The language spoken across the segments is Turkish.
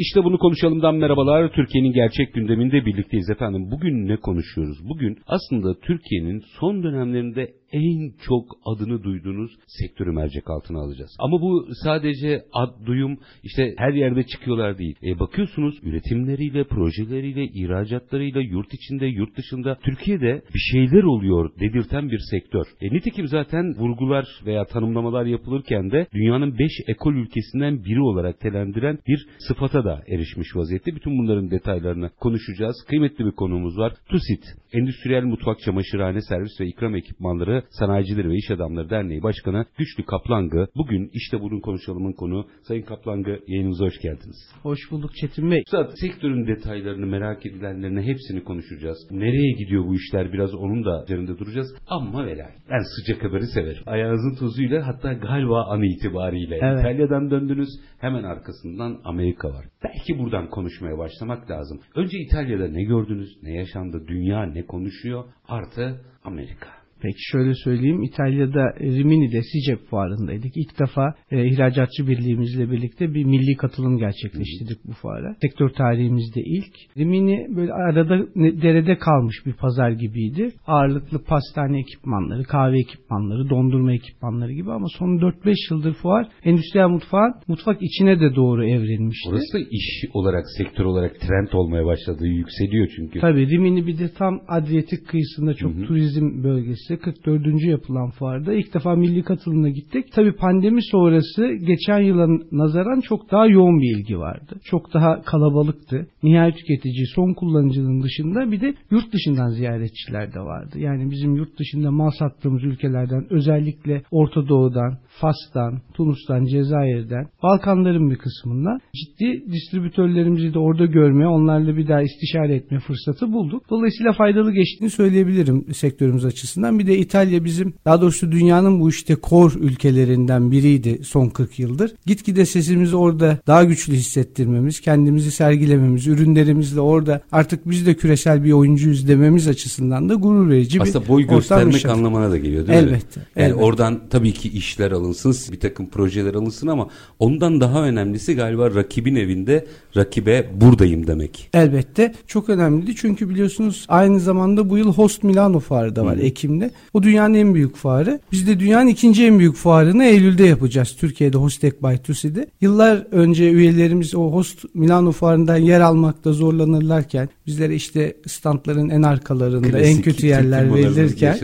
İşte bunu konuşalımdan merhabalar. Türkiye'nin gerçek gündeminde birlikteyiz efendim. Bugün ne konuşuyoruz? Bugün aslında Türkiye'nin son dönemlerinde en çok adını duyduğunuz sektörü mercek altına alacağız. Ama bu sadece ad duyum işte her yerde çıkıyorlar değil. E bakıyorsunuz üretimleriyle, projeleriyle, ihracatlarıyla yurt içinde, yurt dışında Türkiye'de bir şeyler oluyor dedirten bir sektör. E nitekim zaten vurgular veya tanımlamalar yapılırken de dünyanın 5 ekol ülkesinden biri olarak telendiren bir sıfata da erişmiş vaziyette. Bütün bunların detaylarını konuşacağız. Kıymetli bir konuğumuz var. TUSİT, Endüstriyel Mutfak Çamaşırhane Servis ve İkram Ekipmanları Sanayicileri ve İş Adamları Derneği Başkanı Güçlü Kaplangı. Bugün işte bunun konuşalımın konu. Sayın Kaplangı yayınımıza hoş geldiniz. Hoş bulduk Çetin Bey. Zaten sektörün detaylarını merak edilenlerine hepsini konuşacağız. Nereye gidiyor bu işler biraz onun da üzerinde duracağız. Ama velay. Ben sıcak haberi severim. Ayağınızın tozuyla hatta galiba an itibariyle. Evet. İtalya'dan döndünüz hemen arkasından Amerika var. Belki buradan konuşmaya başlamak lazım. Önce İtalya'da ne gördünüz, ne yaşandı, dünya ne konuşuyor artı Amerika. Peki şöyle söyleyeyim İtalya'da Rimini'de SİCEP fuarındaydık. İlk defa e, ihracatçı birliğimizle birlikte bir milli katılım gerçekleştirdik bu fuara. Sektör tarihimizde ilk. Rimini böyle arada derede kalmış bir pazar gibiydi. Ağırlıklı pastane ekipmanları, kahve ekipmanları, dondurma ekipmanları gibi ama son 4-5 yıldır fuar endüstriyel mutfağın mutfak içine de doğru evrilmişti. Orası da iş olarak, sektör olarak trend olmaya başladı, yükseliyor çünkü. Tabii Rimini bir de tam Adriyatik kıyısında çok Hı-hı. turizm bölgesi işte 44. yapılan fuarda ilk defa milli katılımına gittik. Tabii pandemi sonrası geçen yıla nazaran çok daha yoğun bir ilgi vardı. Çok daha kalabalıktı. Nihayet tüketici, son kullanıcının dışında bir de yurt dışından ziyaretçiler de vardı. Yani bizim yurt dışında mal sattığımız ülkelerden özellikle Orta Doğu'dan, Fas'tan, Tunus'tan, Cezayir'den, Balkanların bir kısmından ciddi distribütörlerimizi de orada görmeye, onlarla bir daha istişare etme fırsatı bulduk. Dolayısıyla faydalı geçtiğini söyleyebilirim sektörümüz açısından. Bir de İtalya bizim, daha doğrusu dünyanın bu işte kor ülkelerinden biriydi son 40 yıldır. Gitgide sesimizi orada daha güçlü hissettirmemiz, kendimizi sergilememiz, ürünlerimizle orada artık biz de küresel bir oyuncuyuz dememiz açısından da gurur verici Aslında bir boy göstermek anlamına da geliyor değil elbette, mi? Yani elbette. oradan tabii ki işler alın alınsın, bir takım projeler alınsın ama ondan daha önemlisi galiba rakibin evinde rakibe buradayım demek. Elbette çok önemliydi çünkü biliyorsunuz aynı zamanda bu yıl Host Milano fuarı da var Hı. Ekim'de. O dünyanın en büyük fuarı. Biz de dünyanın ikinci en büyük fuarını Eylül'de yapacağız Türkiye'de Hostek by Tusi'de. Yıllar önce üyelerimiz o Host Milano fuarından yer almakta zorlanırlarken bizlere işte standların en arkalarında Klasik, en kötü yerler verilirken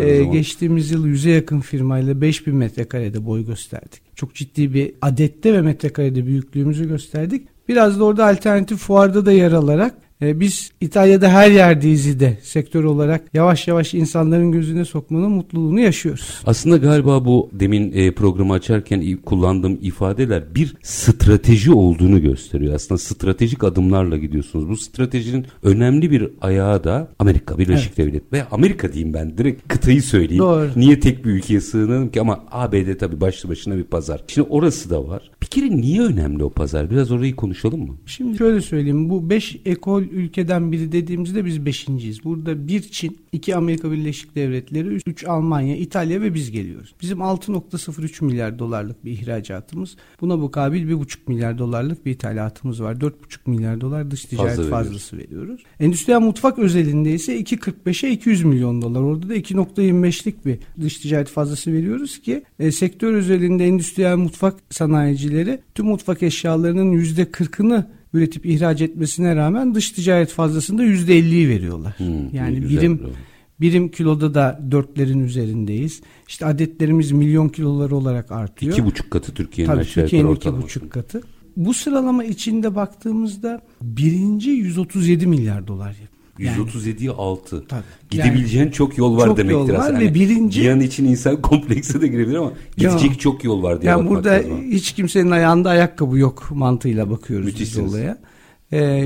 e, geçtiğimiz yıl yüze yakın firmayla 5000 metre metrekarede boy gösterdik. Çok ciddi bir adette ve metrekarede büyüklüğümüzü gösterdik. Biraz da orada alternatif fuarda da yer alarak e, biz İtalya'da her yerdeyiz de sektör olarak yavaş yavaş insanların gözüne sokmanın mutluluğunu yaşıyoruz. Aslında galiba bu demin e, programı açarken kullandığım ifadeler bir strateji olduğunu gösteriyor. Aslında stratejik adımlarla gidiyorsunuz. Bu stratejinin önemli bir ayağı da Amerika Birleşik evet. Devletleri ve Amerika diyeyim ben direkt kıtayı söyleyeyim. Doğru. Niye tek bir ülkeye sığınalım ki ama ABD tabii başlı başına bir pazar. Şimdi orası da var. Bir kere niye önemli o pazar? Biraz orayı konuşalım mı? Şimdi şöyle söyleyeyim. Bu 5 ekol ülkeden biri dediğimizde biz beşinciyiz. Burada bir Çin, iki Amerika Birleşik Devletleri, üç Almanya, İtalya ve biz geliyoruz. Bizim 6.03 milyar dolarlık bir ihracatımız. Buna mukabil 1.5 milyar dolarlık bir ithalatımız var. 4.5 milyar dolar dış ticaret Fazla fazlası veriyoruz. veriyoruz. Endüstriyel mutfak özelinde ise 2.45'e 200 milyon dolar. Orada da 2.25'lik bir dış ticaret fazlası veriyoruz ki e, sektör özelinde endüstriyel mutfak sanayicileri tüm mutfak eşyalarının %40'ını üretip ihraç etmesine rağmen dış ticaret fazlasında yüzde elliyi veriyorlar. Hmm, yani birim güzel. birim kiloda da dörtlerin üzerindeyiz. İşte adetlerimiz milyon kiloları olarak artıyor. İki buçuk katı Türkiye'nin Tabii Türkiye'nin iki buçuk katı. Bu sıralama içinde baktığımızda birinci 137 milyar dolar yapıyor. 137'ye 6. Tabii. Gidebileceğin yani, çok yol var çok demektir yol var aslında. Ve yani birinci... Bir an için insan komplekse de girebilir ama gidecek ya, çok yol var diye yani Burada hiç kimsenin ayağında ayakkabı yok mantığıyla bakıyoruz Müthişsiniz. biz olaya.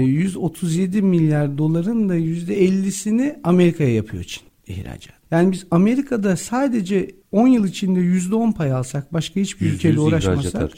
137 milyar doların da %50'sini Amerika'ya yapıyor Çin ihracat. Yani biz Amerika'da sadece 10 yıl içinde %10 pay alsak başka hiçbir ülkeyle uğraşmasak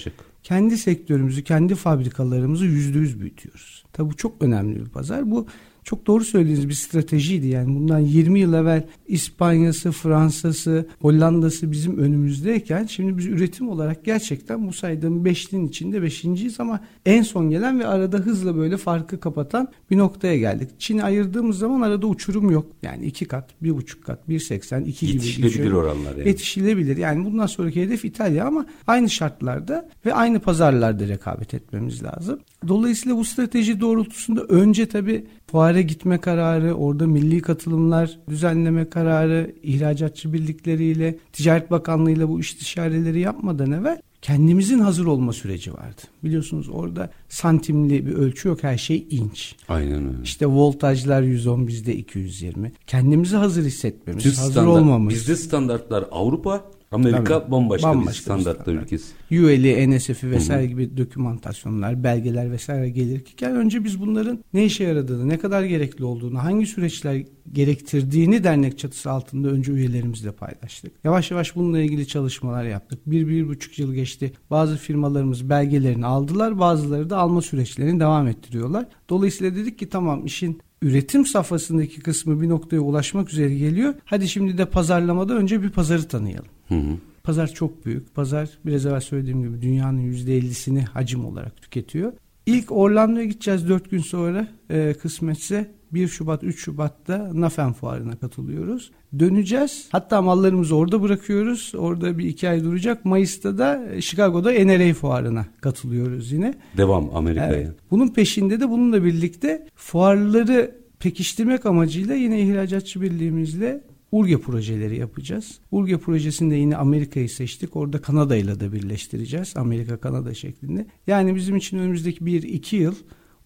kendi sektörümüzü, kendi fabrikalarımızı %100 büyütüyoruz. Tabi bu çok önemli bir pazar. Bu çok doğru söylediğiniz bir stratejiydi. Yani bundan 20 yıl evvel İspanya'sı, Fransa'sı, Hollanda'sı bizim önümüzdeyken şimdi biz üretim olarak gerçekten bu saydığım beşlinin içinde beşinciyiz ama en son gelen ve arada hızla böyle farkı kapatan bir noktaya geldik. Çin'i ayırdığımız zaman arada uçurum yok. Yani iki kat, bir buçuk kat, bir seksen, iki gibi. Yetişilebilir oranlar yani. Yetişilebilir. Yani bundan sonraki hedef İtalya ama aynı şartlarda ve aynı pazarlarda rekabet etmemiz lazım. Dolayısıyla bu strateji doğrultusunda önce tabii fuara gitme kararı, orada milli katılımlar düzenleme kararı, ihracatçı birlikleriyle, Ticaret Bakanlığı'yla bu istişareleri yapmadan evvel kendimizin hazır olma süreci vardı. Biliyorsunuz orada santimli bir ölçü yok her şey inç. Aynen öyle. İşte voltajlar 110 bizde 220. Kendimizi hazır hissetmemiz, Tüm hazır standart, olmamız. Bizde standartlar Avrupa, Amerika Tabii, bambaşka, bambaşka bir standartlar ülkesi. UL'i, NSF'i vesaire Hı-hı. gibi dokümantasyonlar, belgeler vesaire gelirken önce biz bunların ne işe yaradığını, ne kadar gerekli olduğunu, hangi süreçler gerektirdiğini dernek çatısı altında önce üyelerimizle paylaştık. Yavaş yavaş bununla ilgili çalışmalar yaptık. Bir, bir buçuk yıl geçti. Bazı firmalarımız belgelerini aldılar, bazıları da alma süreçlerini devam ettiriyorlar. Dolayısıyla dedik ki tamam işin üretim safhasındaki kısmı bir noktaya ulaşmak üzere geliyor. Hadi şimdi de pazarlamada önce bir pazarı tanıyalım. Hı hı. Pazar çok büyük. Pazar biraz evvel söylediğim gibi dünyanın %50'sini hacim olarak tüketiyor. İlk Orlando'ya gideceğiz 4 gün sonra e, kısmetse 1 Şubat 3 Şubat'ta Nafen Fuarı'na katılıyoruz. Döneceğiz. Hatta mallarımızı orada bırakıyoruz. Orada bir iki ay duracak. Mayıs'ta da Chicago'da NRA Fuarı'na katılıyoruz yine. Devam Amerika'ya. Evet. Bunun peşinde de bununla birlikte fuarları pekiştirmek amacıyla yine ihracatçı birliğimizle Urge projeleri yapacağız. Urge projesinde yine Amerika'yı seçtik. Orada Kanada ile de birleştireceğiz. Amerika-Kanada şeklinde. Yani bizim için önümüzdeki 1-2 yıl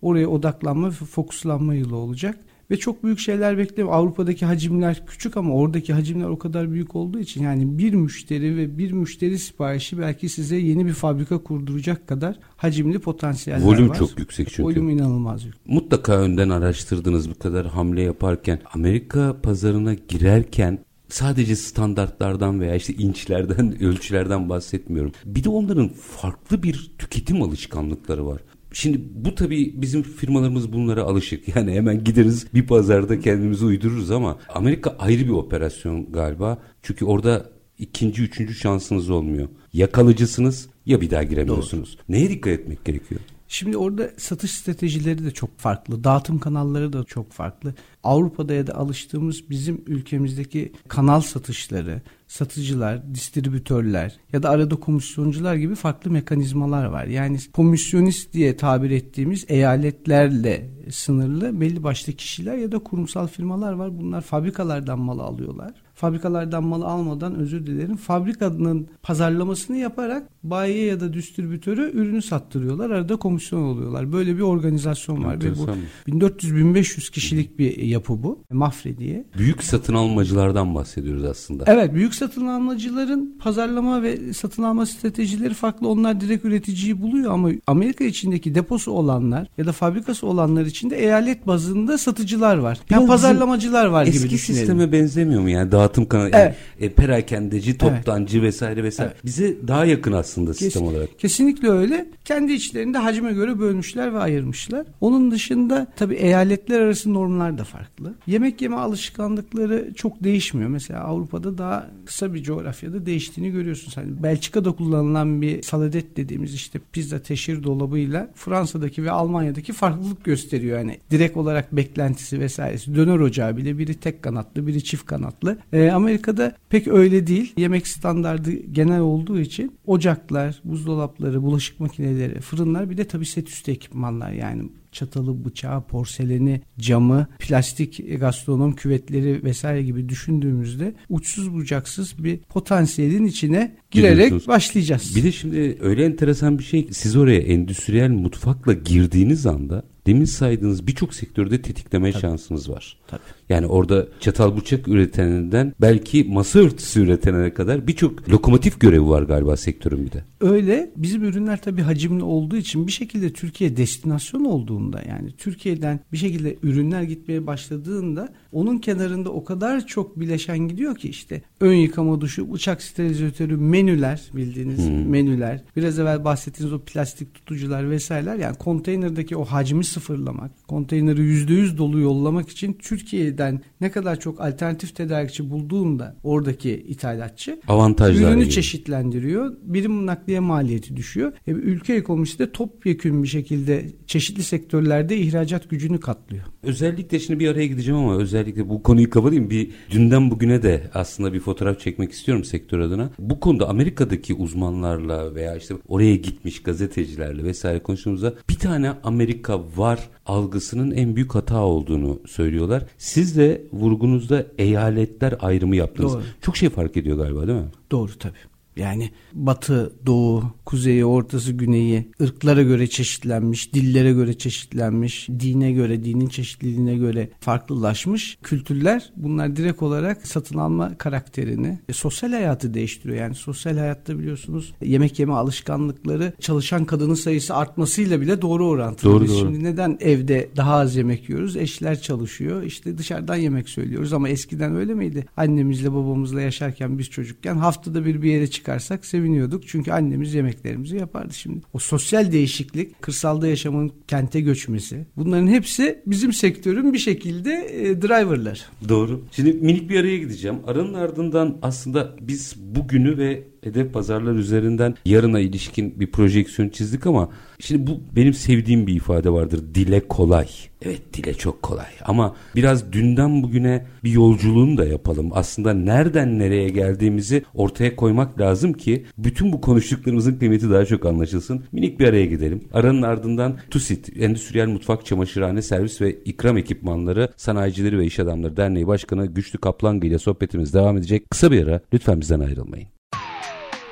oraya odaklanma ve fokuslanma yılı olacak. Ve çok büyük şeyler bekliyorum. Avrupa'daki hacimler küçük ama oradaki hacimler o kadar büyük olduğu için yani bir müşteri ve bir müşteri siparişi belki size yeni bir fabrika kurduracak kadar hacimli potansiyeller Volüm var. Volüm çok yüksek çünkü. Volüm inanılmaz yüksek. Mutlaka önden araştırdınız bu kadar hamle yaparken. Amerika pazarına girerken sadece standartlardan veya işte inçlerden, ölçülerden bahsetmiyorum. Bir de onların farklı bir tüketim alışkanlıkları var. Şimdi bu tabii bizim firmalarımız bunlara alışık. Yani hemen gideriz bir pazarda kendimizi uydururuz ama Amerika ayrı bir operasyon galiba. Çünkü orada ikinci, üçüncü şansınız olmuyor. Ya kalıcısınız ya bir daha giremiyorsunuz. Doğru. Neye dikkat etmek gerekiyor? Şimdi orada satış stratejileri de çok farklı. Dağıtım kanalları da çok farklı. Avrupa'da ya da alıştığımız bizim ülkemizdeki kanal satışları, satıcılar, distribütörler ya da arada komisyoncular gibi farklı mekanizmalar var. Yani komisyonist diye tabir ettiğimiz eyaletlerle sınırlı belli başlı kişiler ya da kurumsal firmalar var. Bunlar fabrikalardan mal alıyorlar fabrikalardan mal almadan özür dilerim. Fabrikanın pazarlamasını yaparak bayiye ya da distribütörü ürünü sattırıyorlar. Arada komisyon oluyorlar. Böyle bir organizasyon var. Ve bu 1400-1500 kişilik bir yapı bu. Mafre diye. Büyük satın almacılardan bahsediyoruz aslında. Evet. Büyük satın almacıların pazarlama ve satın alma stratejileri farklı. Onlar direkt üreticiyi buluyor ama Amerika içindeki deposu olanlar ya da fabrikası olanlar içinde eyalet bazında satıcılar var. Yani pazarlamacılar var gibi düşünelim. Eski sisteme benzemiyor mu yani? Dağıtım kanalı, evet. yani, e, perakendeci, toptancı evet. vesaire vesaire. Evet. Bize daha yakın aslında Kes, sistem olarak. Kesinlikle öyle. Kendi içlerinde hacme göre bölmüşler ve ayırmışlar. Onun dışında tabii eyaletler arası normlar da farklı. Yemek yeme alışkanlıkları çok değişmiyor. Mesela Avrupa'da daha kısa bir coğrafyada değiştiğini görüyorsun. Yani Belçika'da kullanılan bir saladet dediğimiz işte pizza teşhir dolabıyla Fransa'daki ve Almanya'daki farklılık gösteriyor. Yani direkt olarak beklentisi vesairesi. Döner ocağı bile biri tek kanatlı, biri çift kanatlı. Ee, Amerika'da pek öyle değil. Yemek standardı genel olduğu için ocaklar, buzdolapları, bulaşık makineleri, fırınlar bir de tabii set üstü ekipmanlar yani çatalı, bıçağı, porseleni, camı, plastik gastronom küvetleri vesaire gibi düşündüğümüzde uçsuz bucaksız bir potansiyelin içine girerek başlayacağız. Bir de şimdi öyle enteresan bir şey siz oraya endüstriyel mutfakla girdiğiniz anda demin saydığınız birçok sektörde tetikleme Tabii. şansınız var. Tabii. Yani orada çatal bıçak üreteninden belki masa örtüsü üretenine kadar birçok lokomotif görevi var galiba sektörün bir de. Öyle. Bizim ürünler tabii hacimli olduğu için bir şekilde Türkiye destinasyon olduğunda yani Türkiye'den bir şekilde ürünler gitmeye başladığında onun kenarında o kadar çok bileşen gidiyor ki işte ön yıkama duşu, uçak sterilizatörü, menüler bildiğiniz hmm. menüler. Biraz evvel bahsettiğiniz o plastik tutucular vesaireler yani konteynerdeki o hacmi sıfırlamak, konteyneri %100 dolu yollamak için Türkiye'den ne kadar çok alternatif tedarikçi bulduğunda oradaki ithalatçı avantajlar ürünü gibi. çeşitlendiriyor. Birim nakliye maliyeti düşüyor. E, ülke ekonomisi de topyekun bir şekilde çeşitli sektörlerde ihracat gücünü katlıyor. Özellikle şimdi bir araya gideceğim ama özellikle bu konuyu kapatayım. Bir dünden bugüne de aslında bir fotoğraf çekmek istiyorum sektör adına. Bu konuda Amerika'daki uzmanlarla veya işte oraya gitmiş gazetecilerle vesaire konuştuğumuzda bir tane Amerika var algısının en büyük hata olduğunu söylüyorlar. Siz de vurgunuzda eyaletler ayrımı yaptınız. Doğru. Çok şey fark ediyor galiba değil mi? Doğru tabii. Yani batı, doğu, kuzeyi, ortası, güneyi ırklara göre çeşitlenmiş, dillere göre çeşitlenmiş, dine göre, dinin çeşitliliğine göre farklılaşmış kültürler bunlar direkt olarak satın alma karakterini, e, sosyal hayatı değiştiriyor. Yani sosyal hayatta biliyorsunuz yemek yeme alışkanlıkları çalışan kadının sayısı artmasıyla bile doğru orantılı. Doğru, Biz doğru. şimdi neden evde daha az yemek yiyoruz? Eşler çalışıyor. işte dışarıdan yemek söylüyoruz ama eskiden öyle miydi? Annemizle babamızla yaşarken biz çocukken haftada bir bir yere çıkarsak seviniyorduk. Çünkü annemiz yemeklerimizi yapardı şimdi. O sosyal değişiklik, kırsalda yaşamın kente göçmesi bunların hepsi bizim sektörün bir şekilde e, driverlar. Doğru. Şimdi minik bir araya gideceğim. Aranın ardından aslında biz bugünü ve hedef pazarlar üzerinden yarına ilişkin bir projeksiyon çizdik ama şimdi bu benim sevdiğim bir ifade vardır. Dile kolay. Evet dile çok kolay ama biraz dünden bugüne bir yolculuğunu da yapalım. Aslında nereden nereye geldiğimizi ortaya koymak lazım ki bütün bu konuştuklarımızın kıymeti daha çok anlaşılsın. Minik bir araya gidelim. Aranın ardından TUSİT, Endüstriyel Mutfak Çamaşırhane Servis ve İkram Ekipmanları Sanayicileri ve İş Adamları Derneği Başkanı Güçlü Kaplangı ile sohbetimiz devam edecek. Kısa bir ara lütfen bizden ayrılmayın.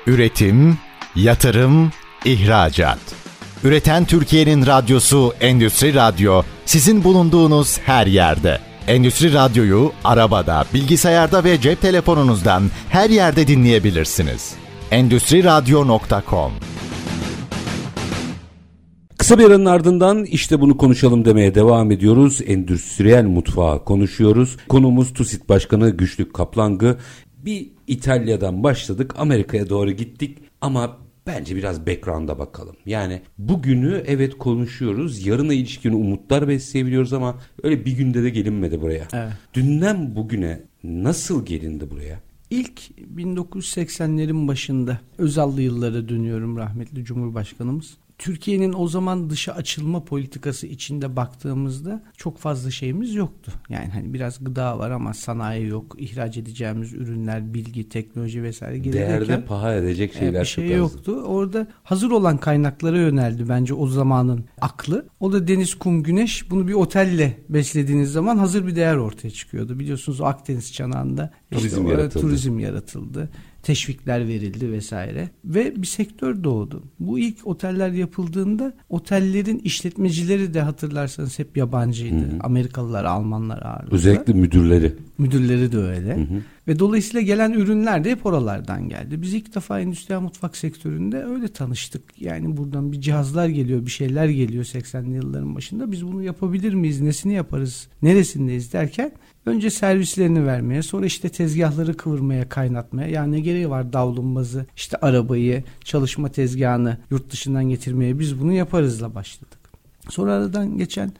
Üretim, yatırım, ihracat. Üreten Türkiye'nin radyosu Endüstri Radyo sizin bulunduğunuz her yerde. Endüstri Radyo'yu arabada, bilgisayarda ve cep telefonunuzdan her yerde dinleyebilirsiniz. Endüstri Radyo.com Kısa bir aranın ardından işte bunu konuşalım demeye devam ediyoruz. Endüstriyel mutfağı konuşuyoruz. Konumuz TUSİT Başkanı Güçlük Kaplangı. Bir İtalya'dan başladık Amerika'ya doğru gittik ama bence biraz background'a bakalım. Yani bugünü evet konuşuyoruz. Yarına ilişkin umutlar besleyebiliyoruz ama öyle bir günde de gelinmedi buraya. Evet. Dünden bugüne nasıl gelindi buraya? İlk 1980'lerin başında Özallı yıllara dönüyorum rahmetli Cumhurbaşkanımız. Türkiye'nin o zaman dışa açılma politikası içinde baktığımızda çok fazla şeyimiz yoktu. Yani hani biraz gıda var ama sanayi yok. İhraç edeceğimiz ürünler, bilgi, teknoloji vesaire Değerde paha edecek şeyler bir şey çok yoktu. Orada hazır olan kaynaklara yöneldi bence o zamanın aklı. O da deniz, kum, güneş. Bunu bir otelle beslediğiniz zaman hazır bir değer ortaya çıkıyordu. Biliyorsunuz Akdeniz çanağında turizm işte yaratıldı. Turizm yaratıldı teşvikler verildi vesaire ve bir sektör doğdu. Bu ilk oteller yapıldığında otellerin işletmecileri de hatırlarsanız hep yabancıydı. Hı hı. Amerikalılar, Almanlar ağırlıklı. Özellikle müdürleri. Müdürleri de öyle. Hı hı. Ve dolayısıyla gelen ürünler de hep oralardan geldi. Biz ilk defa endüstriyel mutfak sektöründe öyle tanıştık. Yani buradan bir cihazlar geliyor, bir şeyler geliyor 80'li yılların başında. Biz bunu yapabilir miyiz, nesini yaparız, neresindeyiz derken Önce servislerini vermeye, sonra işte tezgahları kıvırmaya, kaynatmaya. Yani ne gereği var davlumbazı, işte arabayı, çalışma tezgahını yurt dışından getirmeye biz bunu yaparızla başladık. Sonra aradan geçen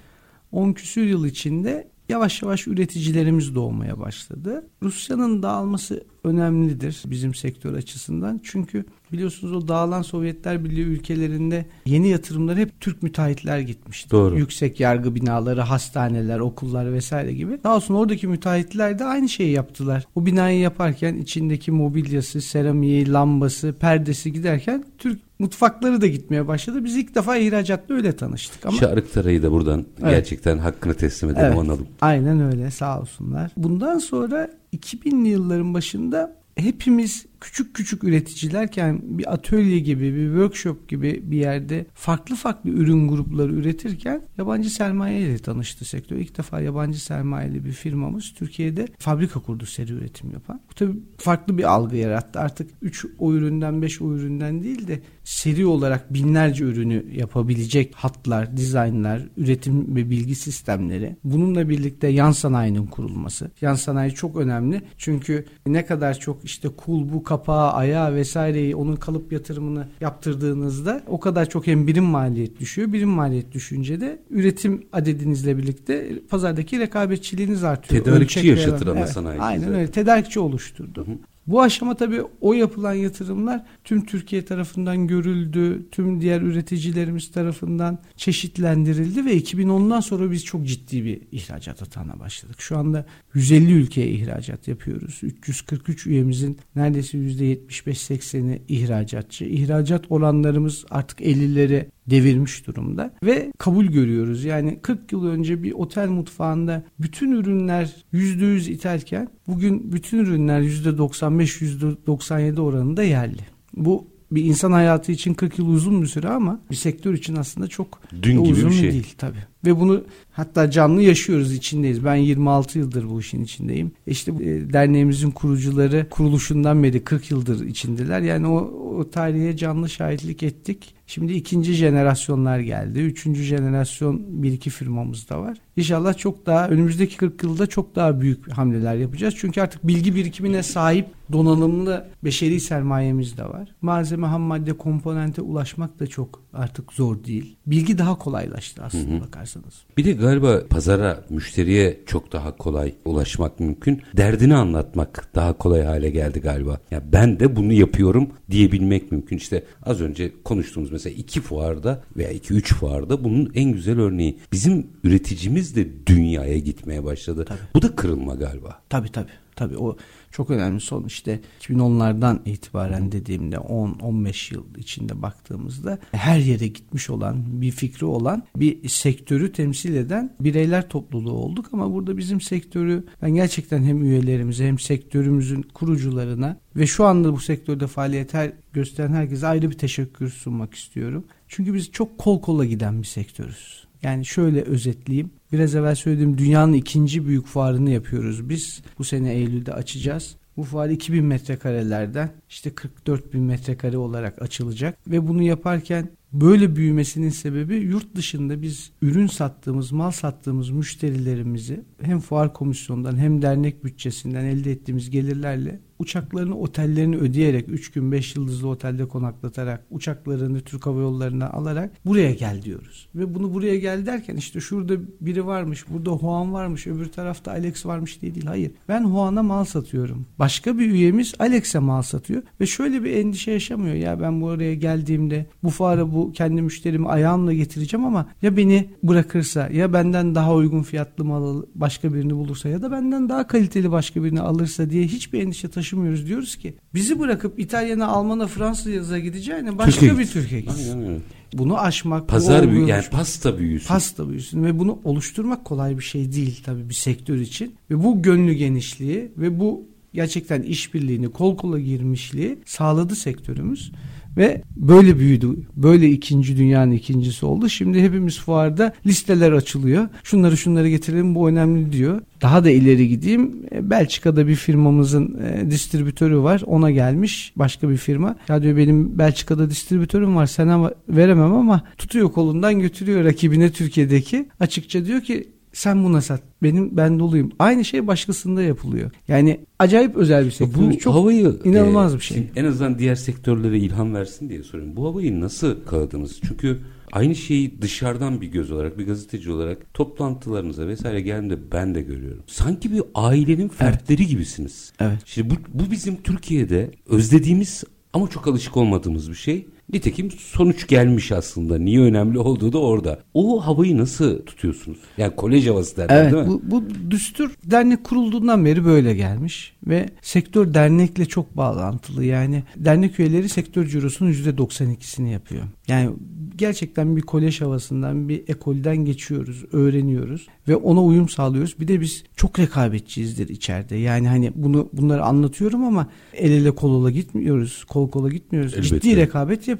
10 küsür yıl içinde yavaş yavaş üreticilerimiz doğmaya başladı. Rusya'nın dağılması önemlidir bizim sektör açısından. Çünkü biliyorsunuz o dağılan Sovyetler Birliği ülkelerinde yeni yatırımlar hep Türk müteahhitler gitmişti. Doğru. Yüksek yargı binaları, hastaneler, okullar vesaire gibi. Daha olsun oradaki müteahhitler de aynı şeyi yaptılar. O binayı yaparken içindeki mobilyası, seramiği, lambası, perdesi giderken Türk mutfakları da gitmeye başladı. Biz ilk defa ihracatta öyle tanıştık. Ama... Şarık Tarayı da buradan evet. gerçekten hakkını teslim edelim evet. analım. Aynen öyle sağ olsunlar. Bundan sonra 2000'li yılların başında hepimiz küçük küçük üreticilerken bir atölye gibi bir workshop gibi bir yerde farklı farklı ürün grupları üretirken yabancı sermaye ile tanıştı sektör. İlk defa yabancı sermayeli bir firmamız Türkiye'de fabrika kurdu seri üretim yapan. Bu tabii farklı bir algı yarattı. Artık 3 o üründen 5 o üründen değil de seri olarak binlerce ürünü yapabilecek hatlar, dizaynlar, üretim ve bilgi sistemleri. Bununla birlikte yan sanayinin kurulması. Yan sanayi çok önemli. Çünkü ne kadar çok işte kulbu, kapağı, ayağı vesaireyi onun kalıp yatırımını yaptırdığınızda o kadar çok hem birim maliyet düşüyor. Birim maliyet düşünce de üretim adedinizle birlikte pazardaki rekabetçiliğiniz artıyor. Tedarikçi yaşatır ama evet, sanayi. Aynen öyle. Tedarikçi oluşturdu. Hı hı. Bu aşama tabii o yapılan yatırımlar tüm Türkiye tarafından görüldü, tüm diğer üreticilerimiz tarafından çeşitlendirildi ve 2010'dan sonra biz çok ciddi bir ihracat atağına başladık. Şu anda 150 ülkeye ihracat yapıyoruz. 343 üyemizin neredeyse %75-80'i ihracatçı. İhracat oranlarımız artık 50'leri devirmiş durumda ve kabul görüyoruz. Yani 40 yıl önce bir otel mutfağında bütün ürünler %100 ithalken bugün bütün ürünler %95 %97 oranında yerli. Bu bir insan hayatı için 40 yıl uzun bir süre ama bir sektör için aslında çok Dün uzun gibi bir şey. değil tabii. Ve bunu hatta canlı yaşıyoruz içindeyiz. Ben 26 yıldır bu işin içindeyim. E işte e, derneğimizin kurucuları kuruluşundan beri 40 yıldır içindeler. Yani o, o tarihe canlı şahitlik ettik. Şimdi ikinci jenerasyonlar geldi. Üçüncü jenerasyon bir iki firmamız da var. İnşallah çok daha önümüzdeki 40 yılda çok daha büyük hamleler yapacağız. Çünkü artık bilgi birikimine sahip donanımlı beşeri sermayemiz de var. Malzeme, ham madde, komponente ulaşmak da çok artık zor değil. Bilgi daha kolaylaştı aslında hı hı. bakarsanız. Bir de galiba pazara, müşteriye çok daha kolay ulaşmak mümkün. Derdini anlatmak daha kolay hale geldi galiba. Ya yani ben de bunu yapıyorum diyebilmek mümkün. İşte az önce konuştuğumuz mesela iki fuarda veya iki üç fuarda bunun en güzel örneği. Bizim üreticimiz de dünyaya gitmeye başladı. Tabii. Bu da kırılma galiba. Tabii tabii. Tabii o çok önemli son işte 2010'lardan itibaren dediğimde 10-15 yıl içinde baktığımızda her yere gitmiş olan bir fikri olan bir sektörü temsil eden bireyler topluluğu olduk ama burada bizim sektörü ben gerçekten hem üyelerimize hem sektörümüzün kurucularına ve şu anda bu sektörde faaliyet her, gösteren herkese ayrı bir teşekkür sunmak istiyorum. Çünkü biz çok kol kola giden bir sektörüz. Yani şöyle özetleyeyim. Biraz evvel söylediğim dünyanın ikinci büyük fuarını yapıyoruz biz. Bu sene Eylül'de açacağız. Bu fuar 2000 metrekarelerden işte 44 bin metrekare olarak açılacak ve bunu yaparken böyle büyümesinin sebebi yurt dışında biz ürün sattığımız, mal sattığımız müşterilerimizi hem fuar komisyonundan hem dernek bütçesinden elde ettiğimiz gelirlerle uçaklarını, otellerini ödeyerek 3 gün 5 yıldızlı otelde konaklatarak uçaklarını Türk Hava Yolları'na alarak buraya gel diyoruz. Ve bunu buraya gel derken işte şurada biri varmış, burada Huan varmış, öbür tarafta Alex varmış diye değil. Hayır. Ben Huan'a mal satıyorum. Başka bir üyemiz Alex'e mal satıyor ve şöyle bir endişe yaşamıyor. Ya ben buraya geldiğimde bu fuara bu kendi müşterimi ayağımla getireceğim ama ya beni bırakırsa ya benden daha uygun fiyatlı mal başka birini bulursa ya da benden daha kaliteli başka birini alırsa diye hiçbir endişe taşımıyor taşımıyoruz. Diyoruz ki bizi bırakıp İtalya'na, Alman'a, Fransa'ya gideceğine başka Türkiye. bir Türkiye gitsin. Bunu aşmak, pazar büyü yani pasta büyüsün. Pasta büyüsün ve bunu oluşturmak kolay bir şey değil tabii bir sektör için. Ve bu gönlü genişliği ve bu gerçekten işbirliğini, kol kola girmişliği sağladı sektörümüz. Ve böyle büyüdü. Böyle ikinci dünyanın ikincisi oldu. Şimdi hepimiz fuarda listeler açılıyor. Şunları şunları getirelim bu önemli diyor. Daha da ileri gideyim. E, Belçika'da bir firmamızın e, distribütörü var. Ona gelmiş başka bir firma. Ya diyor benim Belçika'da distribütörüm var. Sana veremem ama tutuyor kolundan götürüyor rakibine Türkiye'deki. Açıkça diyor ki sen buna sat. Benim ben doluyum. Aynı şey başkasında yapılıyor. Yani acayip özel bir sektör. Bu çok havayı inanılmaz e, bir şey. En azından diğer sektörlere ilham versin diye soruyorum. Bu havayı nasıl kaladınız? Çünkü aynı şeyi dışarıdan bir göz olarak, bir gazeteci olarak toplantılarınıza vesaire geldiğimde ben de görüyorum. Sanki bir ailenin fertleri evet. gibisiniz. Evet. Şimdi bu, bu bizim Türkiye'de özlediğimiz ama çok alışık olmadığımız bir şey. Nitekim sonuç gelmiş aslında. Niye önemli olduğu da orada. O havayı nasıl tutuyorsunuz? Yani kolej havası derler evet, değil mi? Bu, bu düstur dernek kurulduğundan beri böyle gelmiş ve sektör dernekle çok bağlantılı. Yani dernek üyeleri sektör cirosunun %92'sini yapıyor. Yani gerçekten bir kolej havasından bir ekolden geçiyoruz, öğreniyoruz ve ona uyum sağlıyoruz. Bir de biz çok rekabetçiyizdir içeride. Yani hani bunu bunları anlatıyorum ama el ele kol kola gitmiyoruz, kol kola gitmiyoruz. Elbette. Ciddi rekabet yapıyoruz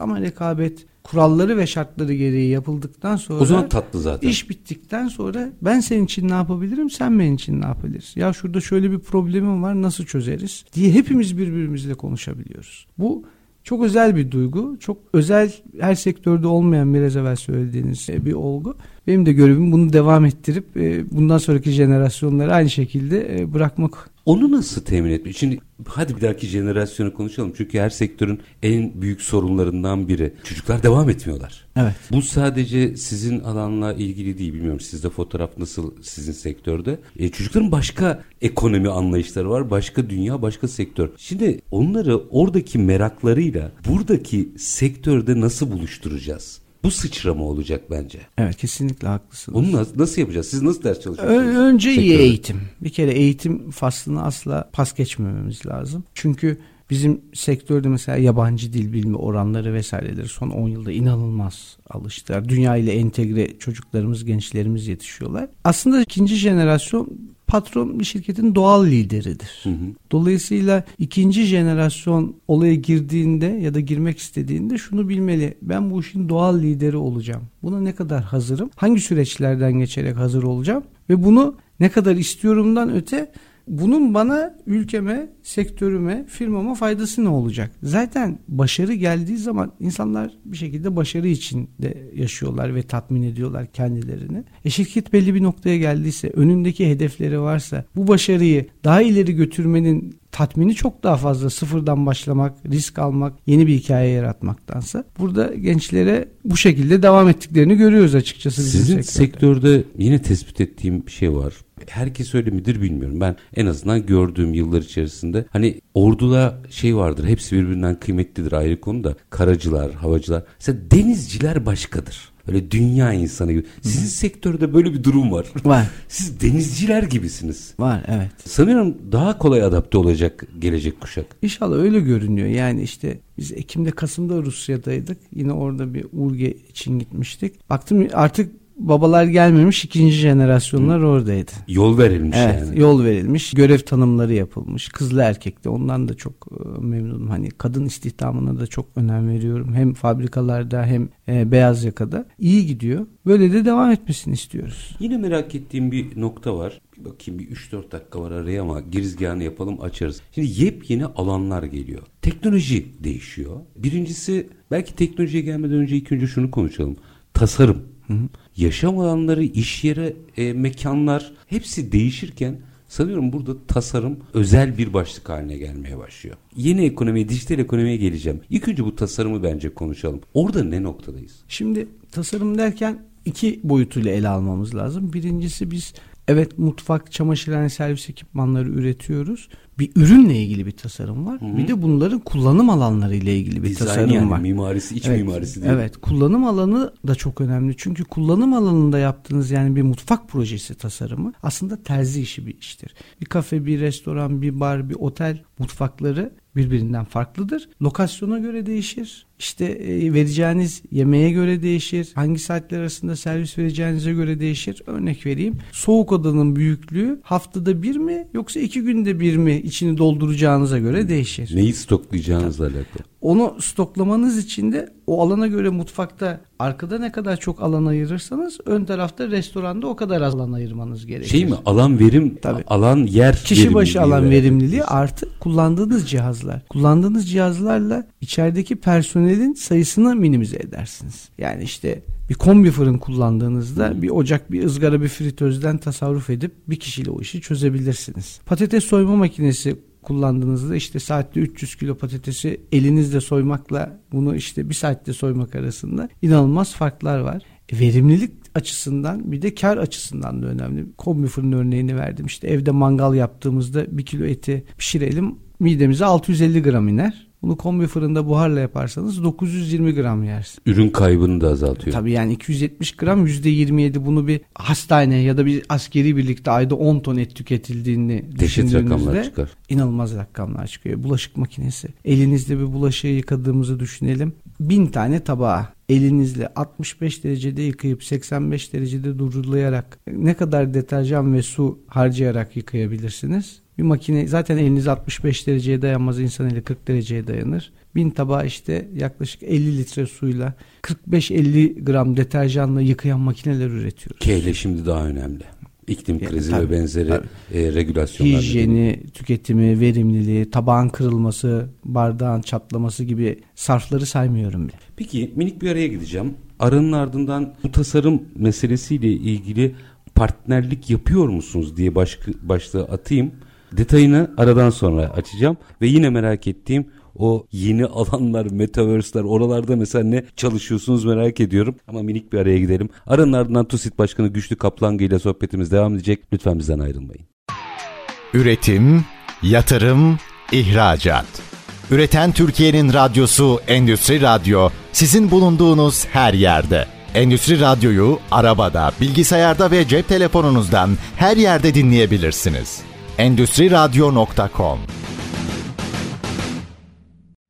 ama rekabet kuralları ve şartları gereği yapıldıktan sonra o zaman tatlı zaten. İş bittikten sonra ben senin için ne yapabilirim, sen benim için ne yapabilirsin? Ya şurada şöyle bir problemim var, nasıl çözeriz diye hepimiz birbirimizle konuşabiliyoruz. Bu çok özel bir duygu. Çok özel her sektörde olmayan biraz evvel söylediğiniz bir olgu. Benim de görevim bunu devam ettirip e, bundan sonraki jenerasyonları aynı şekilde e, bırakmak. Onu nasıl temin etmek? Şimdi hadi bir dahaki jenerasyonu konuşalım. Çünkü her sektörün en büyük sorunlarından biri. Çocuklar devam etmiyorlar. Evet. Bu sadece sizin alanla ilgili değil. Bilmiyorum sizde fotoğraf nasıl sizin sektörde. E, çocukların başka ekonomi anlayışları var. Başka dünya, başka sektör. Şimdi onları oradaki meraklarıyla buradaki sektörde nasıl buluşturacağız? Bu sıçrama olacak bence. Evet kesinlikle haklısınız. Bunu nasıl, nasıl yapacağız? Siz nasıl ders çalışıyorsunuz? Önce sektörde? iyi eğitim. Bir kere eğitim faslını asla pas geçmememiz lazım. Çünkü Bizim sektörde mesela yabancı dil bilme oranları vesaireleri son 10 yılda inanılmaz alıştılar. Dünya ile entegre çocuklarımız, gençlerimiz yetişiyorlar. Aslında ikinci jenerasyon patron bir şirketin doğal lideridir. Hı hı. Dolayısıyla ikinci jenerasyon olaya girdiğinde ya da girmek istediğinde şunu bilmeli. Ben bu işin doğal lideri olacağım. Buna ne kadar hazırım? Hangi süreçlerden geçerek hazır olacağım? Ve bunu ne kadar istiyorumdan öte bunun bana, ülkeme, sektörüme, firmama faydası ne olacak? Zaten başarı geldiği zaman insanlar bir şekilde başarı içinde yaşıyorlar ve tatmin ediyorlar kendilerini. E şirket belli bir noktaya geldiyse, önündeki hedefleri varsa bu başarıyı daha ileri götürmenin tatmini çok daha fazla sıfırdan başlamak, risk almak, yeni bir hikaye yaratmaktansa burada gençlere bu şekilde devam ettiklerini görüyoruz açıkçası. Sizin sektörde. sektörde yine tespit ettiğim bir şey var. Herkes öyle midir bilmiyorum. Ben en azından gördüğüm yıllar içerisinde hani orduda şey vardır. Hepsi birbirinden kıymetlidir ayrı konuda. Karacılar, havacılar. Mesela denizciler başkadır. Böyle dünya insanı gibi. Sizin Hı. sektörde böyle bir durum var. Var. Siz denizciler gibisiniz. Var evet. Sanıyorum daha kolay adapte olacak gelecek kuşak. İnşallah öyle görünüyor. Yani işte biz Ekim'de Kasım'da Rusya'daydık. Yine orada bir Urge için gitmiştik. Baktım artık babalar gelmemiş ikinci jenerasyonlar Hı. oradaydı. Yol verilmiş evet, yani. Yol verilmiş. Görev tanımları yapılmış. Kızlı erkekli ondan da çok e, memnunum. Hani kadın istihdamına da çok önem veriyorum. Hem fabrikalarda hem e, beyaz yakada. iyi gidiyor. Böyle de devam etmesini istiyoruz. Yine merak ettiğim bir nokta var. Bir bakayım bir 3-4 dakika var araya ama girizgahını yapalım açarız. Şimdi yepyeni alanlar geliyor. Teknoloji değişiyor. Birincisi belki teknolojiye gelmeden önce ilk önce şunu konuşalım. Tasarım Hı hı. Yaşam alanları, iş yeri, e, mekanlar hepsi değişirken sanıyorum burada tasarım özel bir başlık haline gelmeye başlıyor. Yeni ekonomiye, dijital ekonomiye geleceğim. İlk önce bu tasarımı bence konuşalım. Orada ne noktadayız? Şimdi tasarım derken iki boyutuyla ele almamız lazım. Birincisi biz Evet mutfak, çamaşırhane servis ekipmanları üretiyoruz. Bir ürünle ilgili bir tasarım var. Hı-hı. Bir de bunların kullanım alanları ile ilgili bir Dizayn tasarım yani, var. Mimarisi, iç evet, mimarisi değil Evet, kullanım alanı da çok önemli. Çünkü kullanım alanında yaptığınız yani bir mutfak projesi tasarımı aslında terzi işi bir iştir. Bir kafe, bir restoran, bir bar, bir otel mutfakları birbirinden farklıdır. Lokasyona göre değişir. İşte e, vereceğiniz yemeğe göre değişir. Hangi saatler arasında servis vereceğinize göre değişir. Örnek vereyim. Soğuk odanın büyüklüğü haftada bir mi yoksa iki günde bir mi içini dolduracağınıza göre değişir. Neyi stoklayacağınızla alakalı. Onu stoklamanız için de o alana göre mutfakta arkada ne kadar çok alan ayırırsanız ön tarafta restoranda o kadar az alan ayırmanız gerekir. Şey mi alan verim Tabii. alan yer Kişi başı alan verimliliği artı kullandığınız cihazlar. Kullandığınız cihazlarla içerideki personelin sayısını minimize edersiniz. Yani işte bir kombi fırın kullandığınızda bir ocak, bir ızgara, bir fritözden tasarruf edip bir kişiyle o işi çözebilirsiniz. Patates soyma makinesi kullandığınızda işte saatte 300 kilo patatesi elinizle soymakla bunu işte bir saatte soymak arasında inanılmaz farklar var. E, verimlilik açısından bir de kar açısından da önemli. Kombi fırın örneğini verdim. İşte evde mangal yaptığımızda bir kilo eti pişirelim midemize 650 gram iner. Bunu kombi fırında buharla yaparsanız 920 gram yersiniz. Ürün kaybını da azaltıyor. Tabii yani 270 gram %27 bunu bir hastane ya da bir askeri birlikte ayda 10 ton et tüketildiğini Dehşet rakamlar çıkar. inanılmaz rakamlar çıkıyor. Bulaşık makinesi. Elinizde bir bulaşığı yıkadığımızı düşünelim. Bin tane tabağı elinizle 65 derecede yıkayıp 85 derecede durulayarak ne kadar deterjan ve su harcayarak yıkayabilirsiniz? Bir makine zaten eliniz 65 dereceye dayanmaz insan eli 40 dereceye dayanır. Bin tabağı işte yaklaşık 50 litre suyla 45-50 gram deterjanla yıkayan makineler üretiyoruz. Ki hele şimdi daha önemli. İklim Ya, krizi tabii, ve benzeri tabii. e, regülasyonlar. Hijyeni, tüketimi, verimliliği, tabağın kırılması, bardağın çatlaması gibi sarfları saymıyorum bile. Peki minik bir araya gideceğim. Aranın ardından bu tasarım meselesiyle ilgili partnerlik yapıyor musunuz diye baş, başlığı atayım. Detayını aradan sonra açacağım ve yine merak ettiğim o yeni alanlar, metaverse'ler oralarda mesela ne çalışıyorsunuz merak ediyorum. Ama minik bir araya gidelim. Aranın ardından TUSİT Başkanı Güçlü Kaplangı ile sohbetimiz devam edecek. Lütfen bizden ayrılmayın. Üretim, yatırım, ihracat. Üreten Türkiye'nin radyosu Endüstri Radyo sizin bulunduğunuz her yerde. Endüstri Radyo'yu arabada, bilgisayarda ve cep telefonunuzdan her yerde dinleyebilirsiniz. Endüstri Radyo.com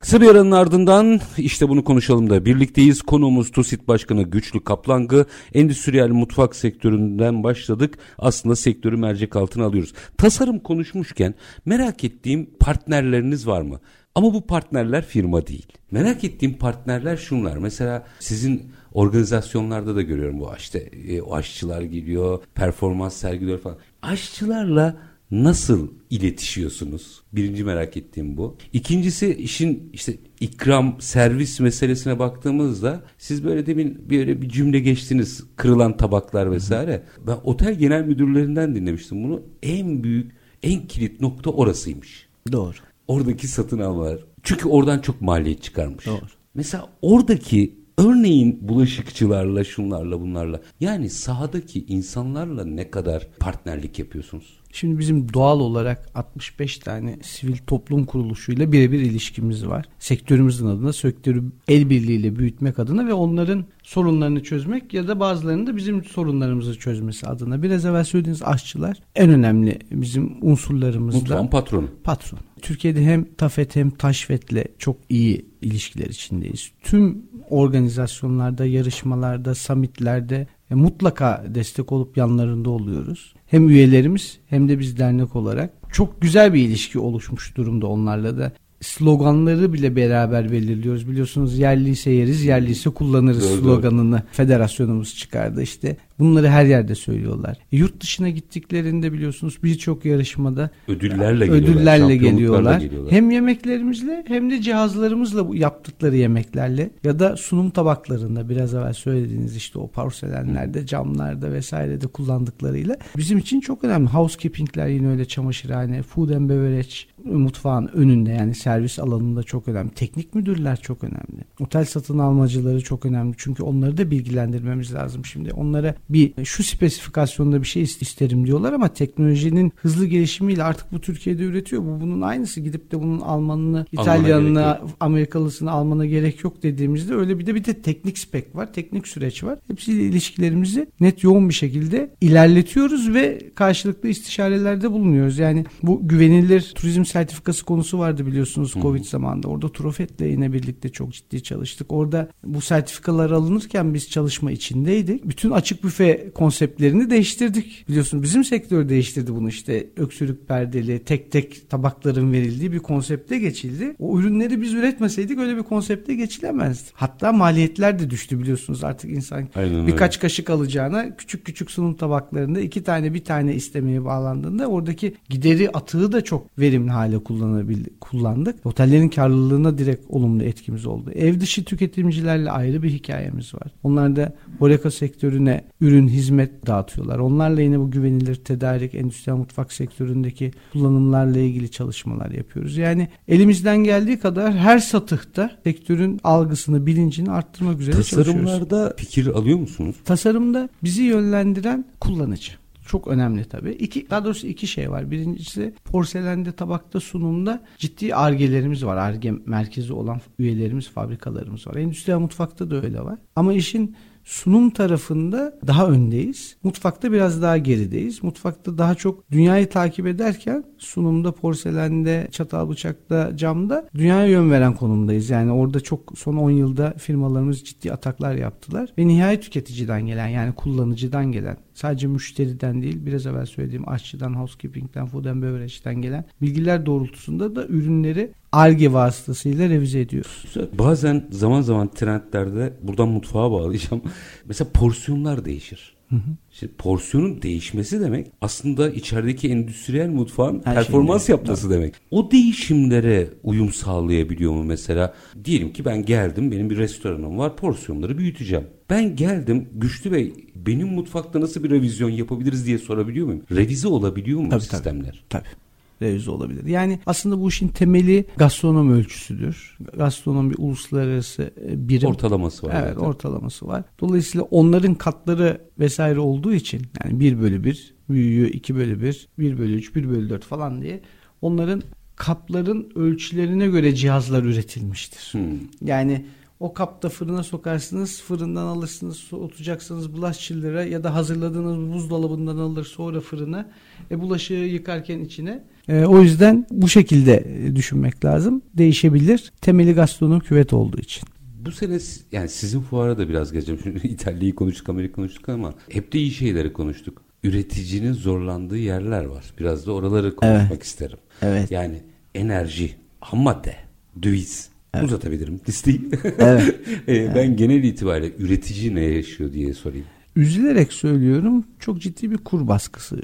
Kısa bir aranın ardından işte bunu konuşalım da birlikteyiz. Konuğumuz TUSİT Başkanı Güçlü Kaplangı. Endüstriyel mutfak sektöründen başladık. Aslında sektörü mercek altına alıyoruz. Tasarım konuşmuşken merak ettiğim partnerleriniz var mı? Ama bu partnerler firma değil. Merak ettiğim partnerler şunlar. Mesela sizin organizasyonlarda da görüyorum bu işte e, aşçılar geliyor, performans sergiliyor falan. Aşçılarla nasıl iletişiyorsunuz? Birinci merak ettiğim bu. İkincisi işin işte ikram, servis meselesine baktığımızda siz böyle demin böyle bir cümle geçtiniz. Kırılan tabaklar vesaire. Ben otel genel müdürlerinden dinlemiştim bunu. En büyük, en kilit nokta orasıymış. Doğru. Oradaki satın almalar. Çünkü oradan çok maliyet çıkarmış. Doğru. Mesela oradaki örneğin bulaşıkçılarla şunlarla bunlarla yani sahadaki insanlarla ne kadar partnerlik yapıyorsunuz? Şimdi bizim doğal olarak 65 tane sivil toplum kuruluşuyla birebir ilişkimiz var. Sektörümüzün adına sektörü el birliğiyle büyütmek adına ve onların sorunlarını çözmek ya da bazılarının da bizim sorunlarımızı çözmesi adına. Biraz evvel söylediğiniz aşçılar en önemli bizim unsurlarımızda. Mutfağın patronu. Patron. Türkiye'de hem TAFET hem TAŞFET'le çok iyi ilişkiler içindeyiz. Tüm organizasyonlarda, yarışmalarda, summitlerde mutlaka destek olup yanlarında oluyoruz. Hem üyelerimiz hem de biz dernek olarak çok güzel bir ilişki oluşmuş durumda onlarla da. Sloganları bile beraber belirliyoruz. Biliyorsunuz yerliyse yeriz, yerliyse kullanırız Doğru, doğru. sloganını federasyonumuz çıkardı. İşte bunları her yerde söylüyorlar. E, yurt dışına gittiklerinde biliyorsunuz birçok yarışmada Ödüllerle geliyorlar. ödüllerle geliyorlar. geliyorlar. Hem yemeklerimizle hem de cihazlarımızla bu yaptıkları yemeklerle ya da sunum tabaklarında biraz evvel söylediğiniz işte o porselenlerde, camlarda vesairede kullandıklarıyla bizim için çok önemli. Housekeeping'ler yine öyle çamaşırhane, food and beverage mutfağın önünde yani servis alanında çok önemli. Teknik müdürler çok önemli. Otel satın almacıları çok önemli. Çünkü onları da bilgilendirmemiz lazım şimdi. Onlara bir şu spesifikasyonda bir şey isterim diyorlar ama teknolojinin hızlı gelişimiyle artık bu Türkiye'de üretiyor. Bu bunun aynısı. Gidip de bunun Almanını, gerek Amerikalısını almana gerek yok dediğimizde öyle bir de bir de teknik spek var, teknik süreç var. Hepsiyle ilişkilerimizi net yoğun bir şekilde ilerletiyoruz ve karşılıklı istişarelerde bulunuyoruz. Yani bu güvenilir turizm sertifikası konusu vardı biliyorsunuz Covid zamanında. Orada Trofet'le yine birlikte çok ciddi çalıştık. Orada bu sertifikalar alınırken biz çalışma içindeydik. Bütün açık büfe konseptlerini değiştirdik. Biliyorsun bizim sektör değiştirdi bunu işte öksürük perdeli, tek tek tabakların verildiği bir konsepte geçildi. O ürünleri biz üretmeseydik öyle bir konsepte geçilemezdi. Hatta maliyetler de düştü biliyorsunuz artık insan Aynen öyle. birkaç kaşık alacağına küçük küçük sunum tabaklarında iki tane bir tane istemeye bağlandığında oradaki gideri atığı da çok verimli hale kullanabildik, kullandık. Otellerin karlılığına direkt olumlu etkimiz oldu. Ev dışı tüketimcilerle ayrı bir hikayemiz var. Onlar da Horeca sektörüne ürün hizmet dağıtıyorlar. Onlarla yine bu güvenilir tedarik, endüstriyel mutfak sektöründeki kullanımlarla ilgili çalışmalar yapıyoruz. Yani elimizden geldiği kadar her satıhta sektörün algısını, bilincini arttırmak üzere çalışıyoruz. Tasarımlarda fikir alıyor musunuz? Tasarımda bizi yönlendiren kullanıcı. Çok önemli tabii. İki, daha doğrusu iki şey var. Birincisi porselende, tabakta, sunumda ciddi argelerimiz var. Arge merkezi olan üyelerimiz, fabrikalarımız var. Endüstriyel mutfakta da öyle var. Ama işin sunum tarafında daha öndeyiz. Mutfakta biraz daha gerideyiz. Mutfakta daha çok dünyayı takip ederken sunumda, porselende, çatal bıçakta, camda dünyaya yön veren konumdayız. Yani orada çok son 10 yılda firmalarımız ciddi ataklar yaptılar. Ve nihai tüketiciden gelen yani kullanıcıdan gelen sadece müşteriden değil biraz evvel söylediğim aşçıdan, housekeeping'den, food and beverage'den gelen bilgiler doğrultusunda da ürünleri ARGE vasıtasıyla revize ediyoruz. Bazen zaman zaman trendlerde buradan mutfağa bağlayacağım. Mesela porsiyonlar değişir. Hı hı. İşte porsiyonun değişmesi demek aslında içerideki endüstriyel mutfağın Her performans yapması Tabii. demek. O değişimlere uyum sağlayabiliyor mu mesela? Diyelim ki ben geldim benim bir restoranım var porsiyonları büyüteceğim. Ben geldim Güçlü Bey benim mutfakta nasıl bir revizyon yapabiliriz diye sorabiliyor muyum? Revize olabiliyor mu tabii, sistemler? Tabii. tabii revize olabilir. Yani aslında bu işin temeli gastronom ölçüsüdür. Gastronom bir uluslararası e, birim. Ortalaması var. Evet zaten. ortalaması var. Dolayısıyla onların katları vesaire olduğu için yani 1 bölü 1 büyüğü 2 bölü 1, 1 bölü 3, 1 bölü 4 falan diye onların kapların ölçülerine göre cihazlar üretilmiştir. Hmm. Yani o kapta fırına sokarsınız, fırından alırsınız, soğutacaksınız bulaşıcılara ya da hazırladığınız buzdolabından alır sonra fırına. E, bulaşığı yıkarken içine. E, o yüzden bu şekilde düşünmek lazım. Değişebilir. Temeli gastronom küvet olduğu için. Bu sene yani sizin fuara da biraz geleceğim. Çünkü İtalya'yı konuştuk, Amerika konuştuk ama hep de iyi şeyleri konuştuk. Üreticinin zorlandığı yerler var. Biraz da oraları konuşmak evet. isterim. Evet. Yani enerji, ham madde, döviz, Evet. Uzatabilirim listeyi. Evet. e, ben genel itibariyle üretici ne yaşıyor diye sorayım. Üzülerek söylüyorum çok ciddi bir kur baskısı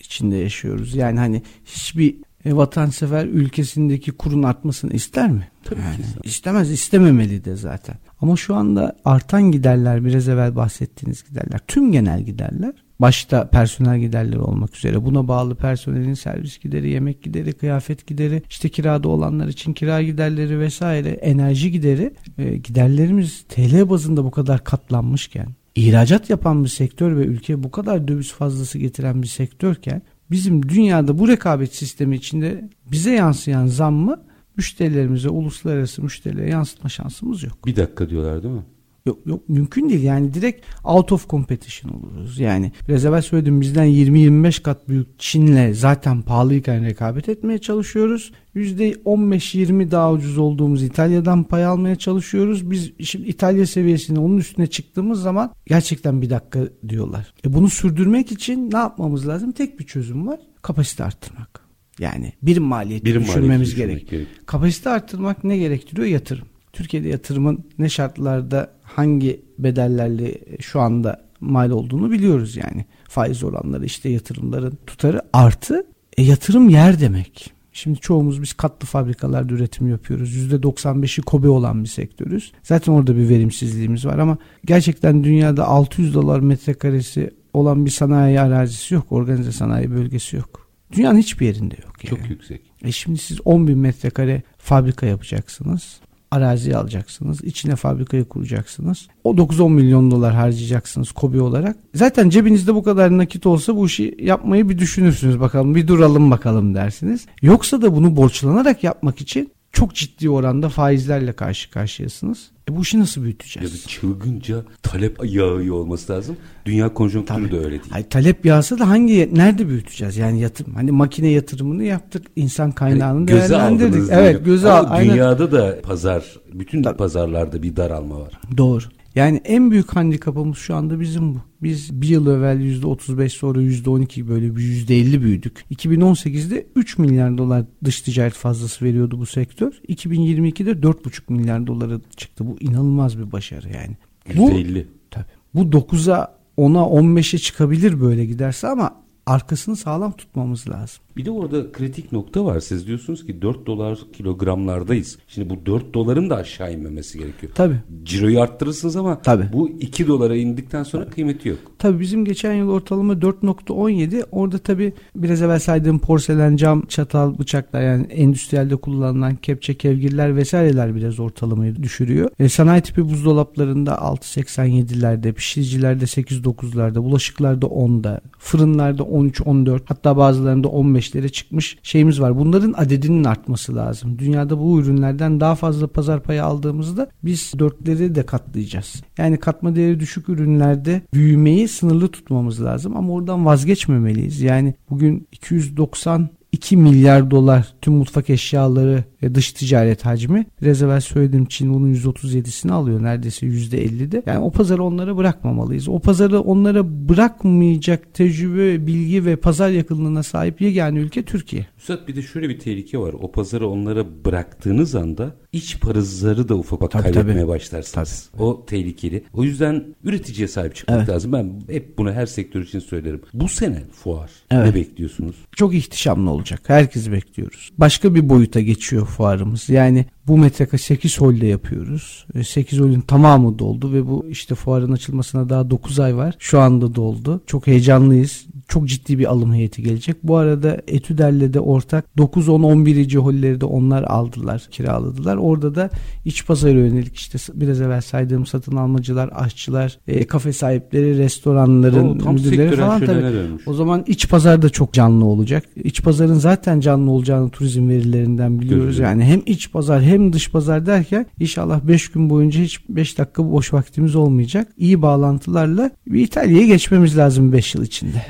içinde yaşıyoruz. Yani hani hiçbir e, vatansever ülkesindeki kurun artmasını ister mi? Tabii yani, ki. İstemez, istememeli de zaten. Ama şu anda artan giderler, biraz evvel bahsettiğiniz giderler, tüm genel giderler Başta personel giderleri olmak üzere buna bağlı personelin servis gideri, yemek gideri, kıyafet gideri, işte kirada olanlar için kira giderleri vesaire, enerji gideri e, giderlerimiz TL bazında bu kadar katlanmışken ihracat yapan bir sektör ve ülkeye bu kadar döviz fazlası getiren bir sektörken bizim dünyada bu rekabet sistemi içinde bize yansıyan zammı müşterilerimize, uluslararası müşterilere yansıtma şansımız yok. Bir dakika diyorlar değil mi? Yok yok mümkün değil yani direkt out of competition oluruz. Yani biraz evvel söyledim bizden 20-25 kat büyük Çin'le zaten pahalıyken rekabet etmeye çalışıyoruz. %15-20 daha ucuz olduğumuz İtalya'dan pay almaya çalışıyoruz. Biz şimdi İtalya seviyesine onun üstüne çıktığımız zaman gerçekten bir dakika diyorlar. E bunu sürdürmek için ne yapmamız lazım? Tek bir çözüm var. Kapasite arttırmak. Yani birim maliyeti birim düşürmemiz gerek. gerek. Kapasite arttırmak ne gerektiriyor? Yatırım. Türkiye'de yatırımın ne şartlarda hangi bedellerle şu anda mal olduğunu biliyoruz yani. Faiz oranları işte yatırımların tutarı artı e, yatırım yer demek. Şimdi çoğumuz biz katlı fabrikalarda üretim yapıyoruz. %95'i kobi olan bir sektörüz. Zaten orada bir verimsizliğimiz var ama gerçekten dünyada 600 dolar metrekaresi olan bir sanayi arazisi yok. Organize sanayi bölgesi yok. Dünyanın hiçbir yerinde yok. Yani. Çok yüksek. E şimdi siz 10 bin metrekare fabrika yapacaksınız arazi alacaksınız. içine fabrikayı kuracaksınız. O 9-10 milyon dolar harcayacaksınız kobi olarak. Zaten cebinizde bu kadar nakit olsa bu işi yapmayı bir düşünürsünüz bakalım. Bir duralım bakalım dersiniz. Yoksa da bunu borçlanarak yapmak için çok ciddi oranda faizlerle karşı karşıyasınız. E bu işi nasıl büyüteceğiz? Ya da çılgınca talep yağıyor olması lazım. Dünya konjonktürü Tabii. de öyle değil. Hayır, talep yağsa da hangi nerede büyüteceğiz? Yani yatırım. Hani makine yatırımını yaptık. insan kaynağını hani değerlendirdik. Evet, göze al. Dünyada da pazar, bütün Tabii. pazarlarda bir daralma var. Doğru. Yani en büyük handikapımız şu anda bizim bu. Biz bir yıl evvel %35 sonra %12 böyle bir %50 büyüdük. 2018'de 3 milyar dolar dış ticaret fazlası veriyordu bu sektör. 2022'de 4,5 milyar dolara çıktı. Bu inanılmaz bir başarı yani. %50. Bu, tabii. Bu 9'a 10'a 15'e çıkabilir böyle giderse ama arkasını sağlam tutmamız lazım. Bir de orada kritik nokta var. Siz diyorsunuz ki 4 dolar kilogramlardayız. Şimdi bu 4 doların da aşağı inmemesi gerekiyor. Tabii. Ciroyu arttırırsınız ama Tabii. bu 2 dolara indikten sonra Tabii. kıymeti yok. Tabii bizim geçen yıl ortalama 4.17. Orada tabii biraz evvel saydığım porselen, cam, çatal, bıçaklar yani endüstriyelde kullanılan kepçe, kevgirler vesaireler biraz ortalamayı düşürüyor. E, sanayi tipi buzdolaplarında 6.87'lerde, pişiricilerde 8.9'larda, bulaşıklarda 10'da, fırınlarda 13-14 hatta bazılarında 15'lere çıkmış şeyimiz var. Bunların adedinin artması lazım. Dünyada bu ürünlerden daha fazla pazar payı aldığımızda biz dörtleri de katlayacağız. Yani katma değeri düşük ürünlerde büyümeyi sınırlı tutmamız lazım ama oradan vazgeçmemeliyiz. Yani bugün 290 2 milyar dolar tüm mutfak eşyaları ve dış ticaret hacmi. Biraz evvel söylediğim Çin bunun 137'sini alıyor neredeyse %50'de. Yani o pazarı onlara bırakmamalıyız. O pazarı onlara bırakmayacak tecrübe, bilgi ve pazar yakınlığına sahip yegane ülke Türkiye. Üstad bir de şöyle bir tehlike var. O pazarı onlara bıraktığınız anda iç parazları da ufak ufak kaybetmeye tabii. başlarsınız. Tabii. O tehlikeli. O yüzden üreticiye sahip çıkmak evet. lazım. Ben hep bunu her sektör için söylerim. Bu sene fuar. Evet. Ne bekliyorsunuz? Çok ihtişamlı olacak. Herkes bekliyoruz. Başka bir boyuta geçiyor fuarımız. Yani bu metreka 8 holde yapıyoruz. 8 holün tamamı doldu ve bu işte fuarın açılmasına daha 9 ay var. Şu anda doldu. Çok heyecanlıyız. Çok ciddi bir alım heyeti gelecek. Bu arada Etüder'le de ortak 9, 10, 11. holleri de onlar aldılar, kiraladılar. Orada da iç pazara yönelik işte biraz evvel saydığım satın almacılar, aşçılar, e, kafe sahipleri, restoranların o, müdürleri falan tabii. Dönmüş. O zaman iç pazar da çok canlı olacak. İç pazarın zaten canlı olacağını turizm verilerinden biliyoruz. Görüyorum. Yani hem iç pazar hem dış pazar derken inşallah 5 gün boyunca hiç 5 dakika boş vaktimiz olmayacak. İyi bağlantılarla bir İtalya'ya geçmemiz lazım 5 yıl içinde.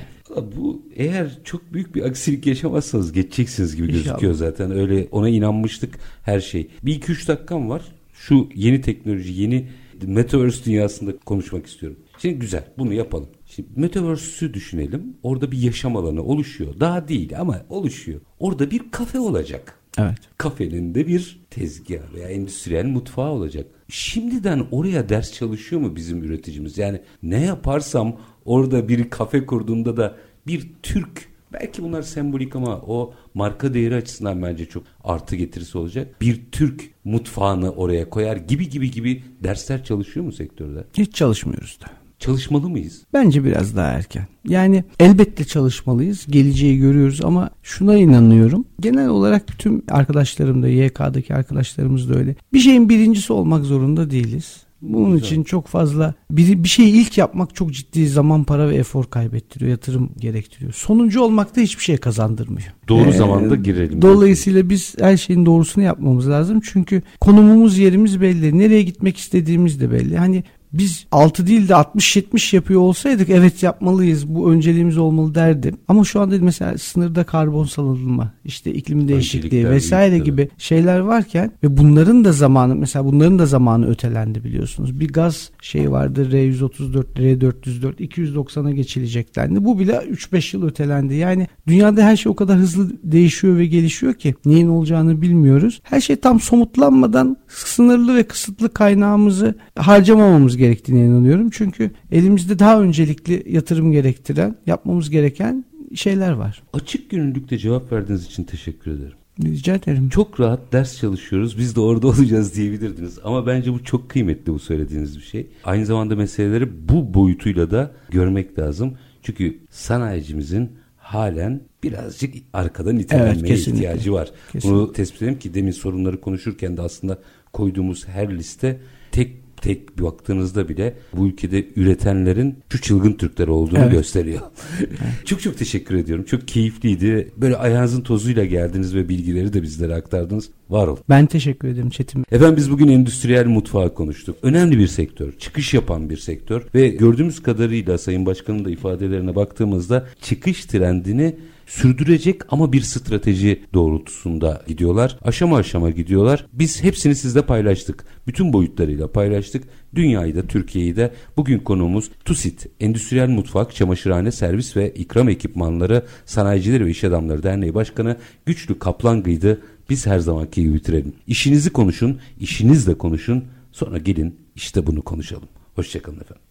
Bu eğer çok büyük bir aksilik yaşamazsanız geçeceksiniz gibi İnşallah. gözüküyor zaten. Öyle ona inanmıştık her şey. Bir iki üç dakikam var. Şu yeni teknoloji, yeni Metaverse dünyasında konuşmak istiyorum. Şimdi güzel bunu yapalım. Şimdi Metaverse'ü düşünelim. Orada bir yaşam alanı oluşuyor. Daha değil ama oluşuyor. Orada bir kafe olacak. Evet. Kafenin de bir tezgah veya endüstriyel mutfağı olacak. Şimdiden oraya ders çalışıyor mu bizim üreticimiz? Yani ne yaparsam orada bir kafe kurduğunda da bir Türk belki bunlar sembolik ama o marka değeri açısından bence çok artı getirisi olacak. Bir Türk mutfağını oraya koyar gibi gibi gibi dersler çalışıyor mu sektörde? Hiç çalışmıyoruz da. Çalışmalı mıyız? Bence biraz daha erken. Yani elbette çalışmalıyız. Geleceği görüyoruz ama şuna inanıyorum. Genel olarak tüm arkadaşlarım da YK'daki arkadaşlarımız da öyle. Bir şeyin birincisi olmak zorunda değiliz. Bunun Güzel. için çok fazla bir, bir şeyi ilk yapmak çok ciddi zaman, para ve efor kaybettiriyor, yatırım gerektiriyor. Sonuncu olmak da hiçbir şey kazandırmıyor. Doğru ee, zamanda girelim. Dolayısıyla biz her şeyin doğrusunu yapmamız lazım. Çünkü konumumuz, yerimiz belli. Nereye gitmek istediğimiz de belli. Hani biz 6 değil de 60-70 yapıyor olsaydık evet yapmalıyız bu önceliğimiz olmalı derdim. Ama şu anda mesela sınırda karbon salınma işte iklim değişikliği vesaire gibi şeyler varken ve bunların da zamanı mesela bunların da zamanı ötelendi biliyorsunuz. Bir gaz şey vardı R134, R404 290'a geçilecek dendi. Bu bile 3-5 yıl ötelendi. Yani dünyada her şey o kadar hızlı değişiyor ve gelişiyor ki neyin olacağını bilmiyoruz. Her şey tam somutlanmadan sınırlı ve kısıtlı kaynağımızı harcamamamız gerektiğine inanıyorum. Çünkü elimizde daha öncelikli yatırım gerektiren, yapmamız gereken şeyler var. Açık gönüllülükte cevap verdiğiniz için teşekkür ederim. Rica ederim. Çok rahat ders çalışıyoruz. Biz de orada olacağız diyebilirdiniz. Ama bence bu çok kıymetli bu söylediğiniz bir şey. Aynı zamanda meseleleri bu boyutuyla da görmek lazım. Çünkü sanayicimizin halen birazcık arkadan itelenmeye evet, ihtiyacı var. Kesinlikle. Bunu tespit edelim ki demin sorunları konuşurken de aslında koyduğumuz her liste tek tek baktığınızda bile bu ülkede üretenlerin şu çılgın Türkler olduğunu evet. gösteriyor. çok çok teşekkür ediyorum. Çok keyifliydi. Böyle ayağınızın tozuyla geldiniz ve bilgileri de bizlere aktardınız. Var ol. Ben teşekkür ederim Çetin. Efendim biz bugün endüstriyel mutfağı konuştuk. Önemli bir sektör. Çıkış yapan bir sektör. Ve gördüğümüz kadarıyla Sayın Başkan'ın da ifadelerine baktığımızda çıkış trendini sürdürecek ama bir strateji doğrultusunda gidiyorlar. Aşama aşama gidiyorlar. Biz hepsini sizle paylaştık. Bütün boyutlarıyla paylaştık. Dünyayı da Türkiye'yi de bugün konuğumuz TUSİT, Endüstriyel Mutfak, Çamaşırhane, Servis ve İkram Ekipmanları Sanayicileri ve İş Adamları Derneği Başkanı Güçlü Kaplangı'ydı. Biz her zamanki gibi bitirelim. İşinizi konuşun, işinizle konuşun. Sonra gelin işte bunu konuşalım. Hoşçakalın efendim.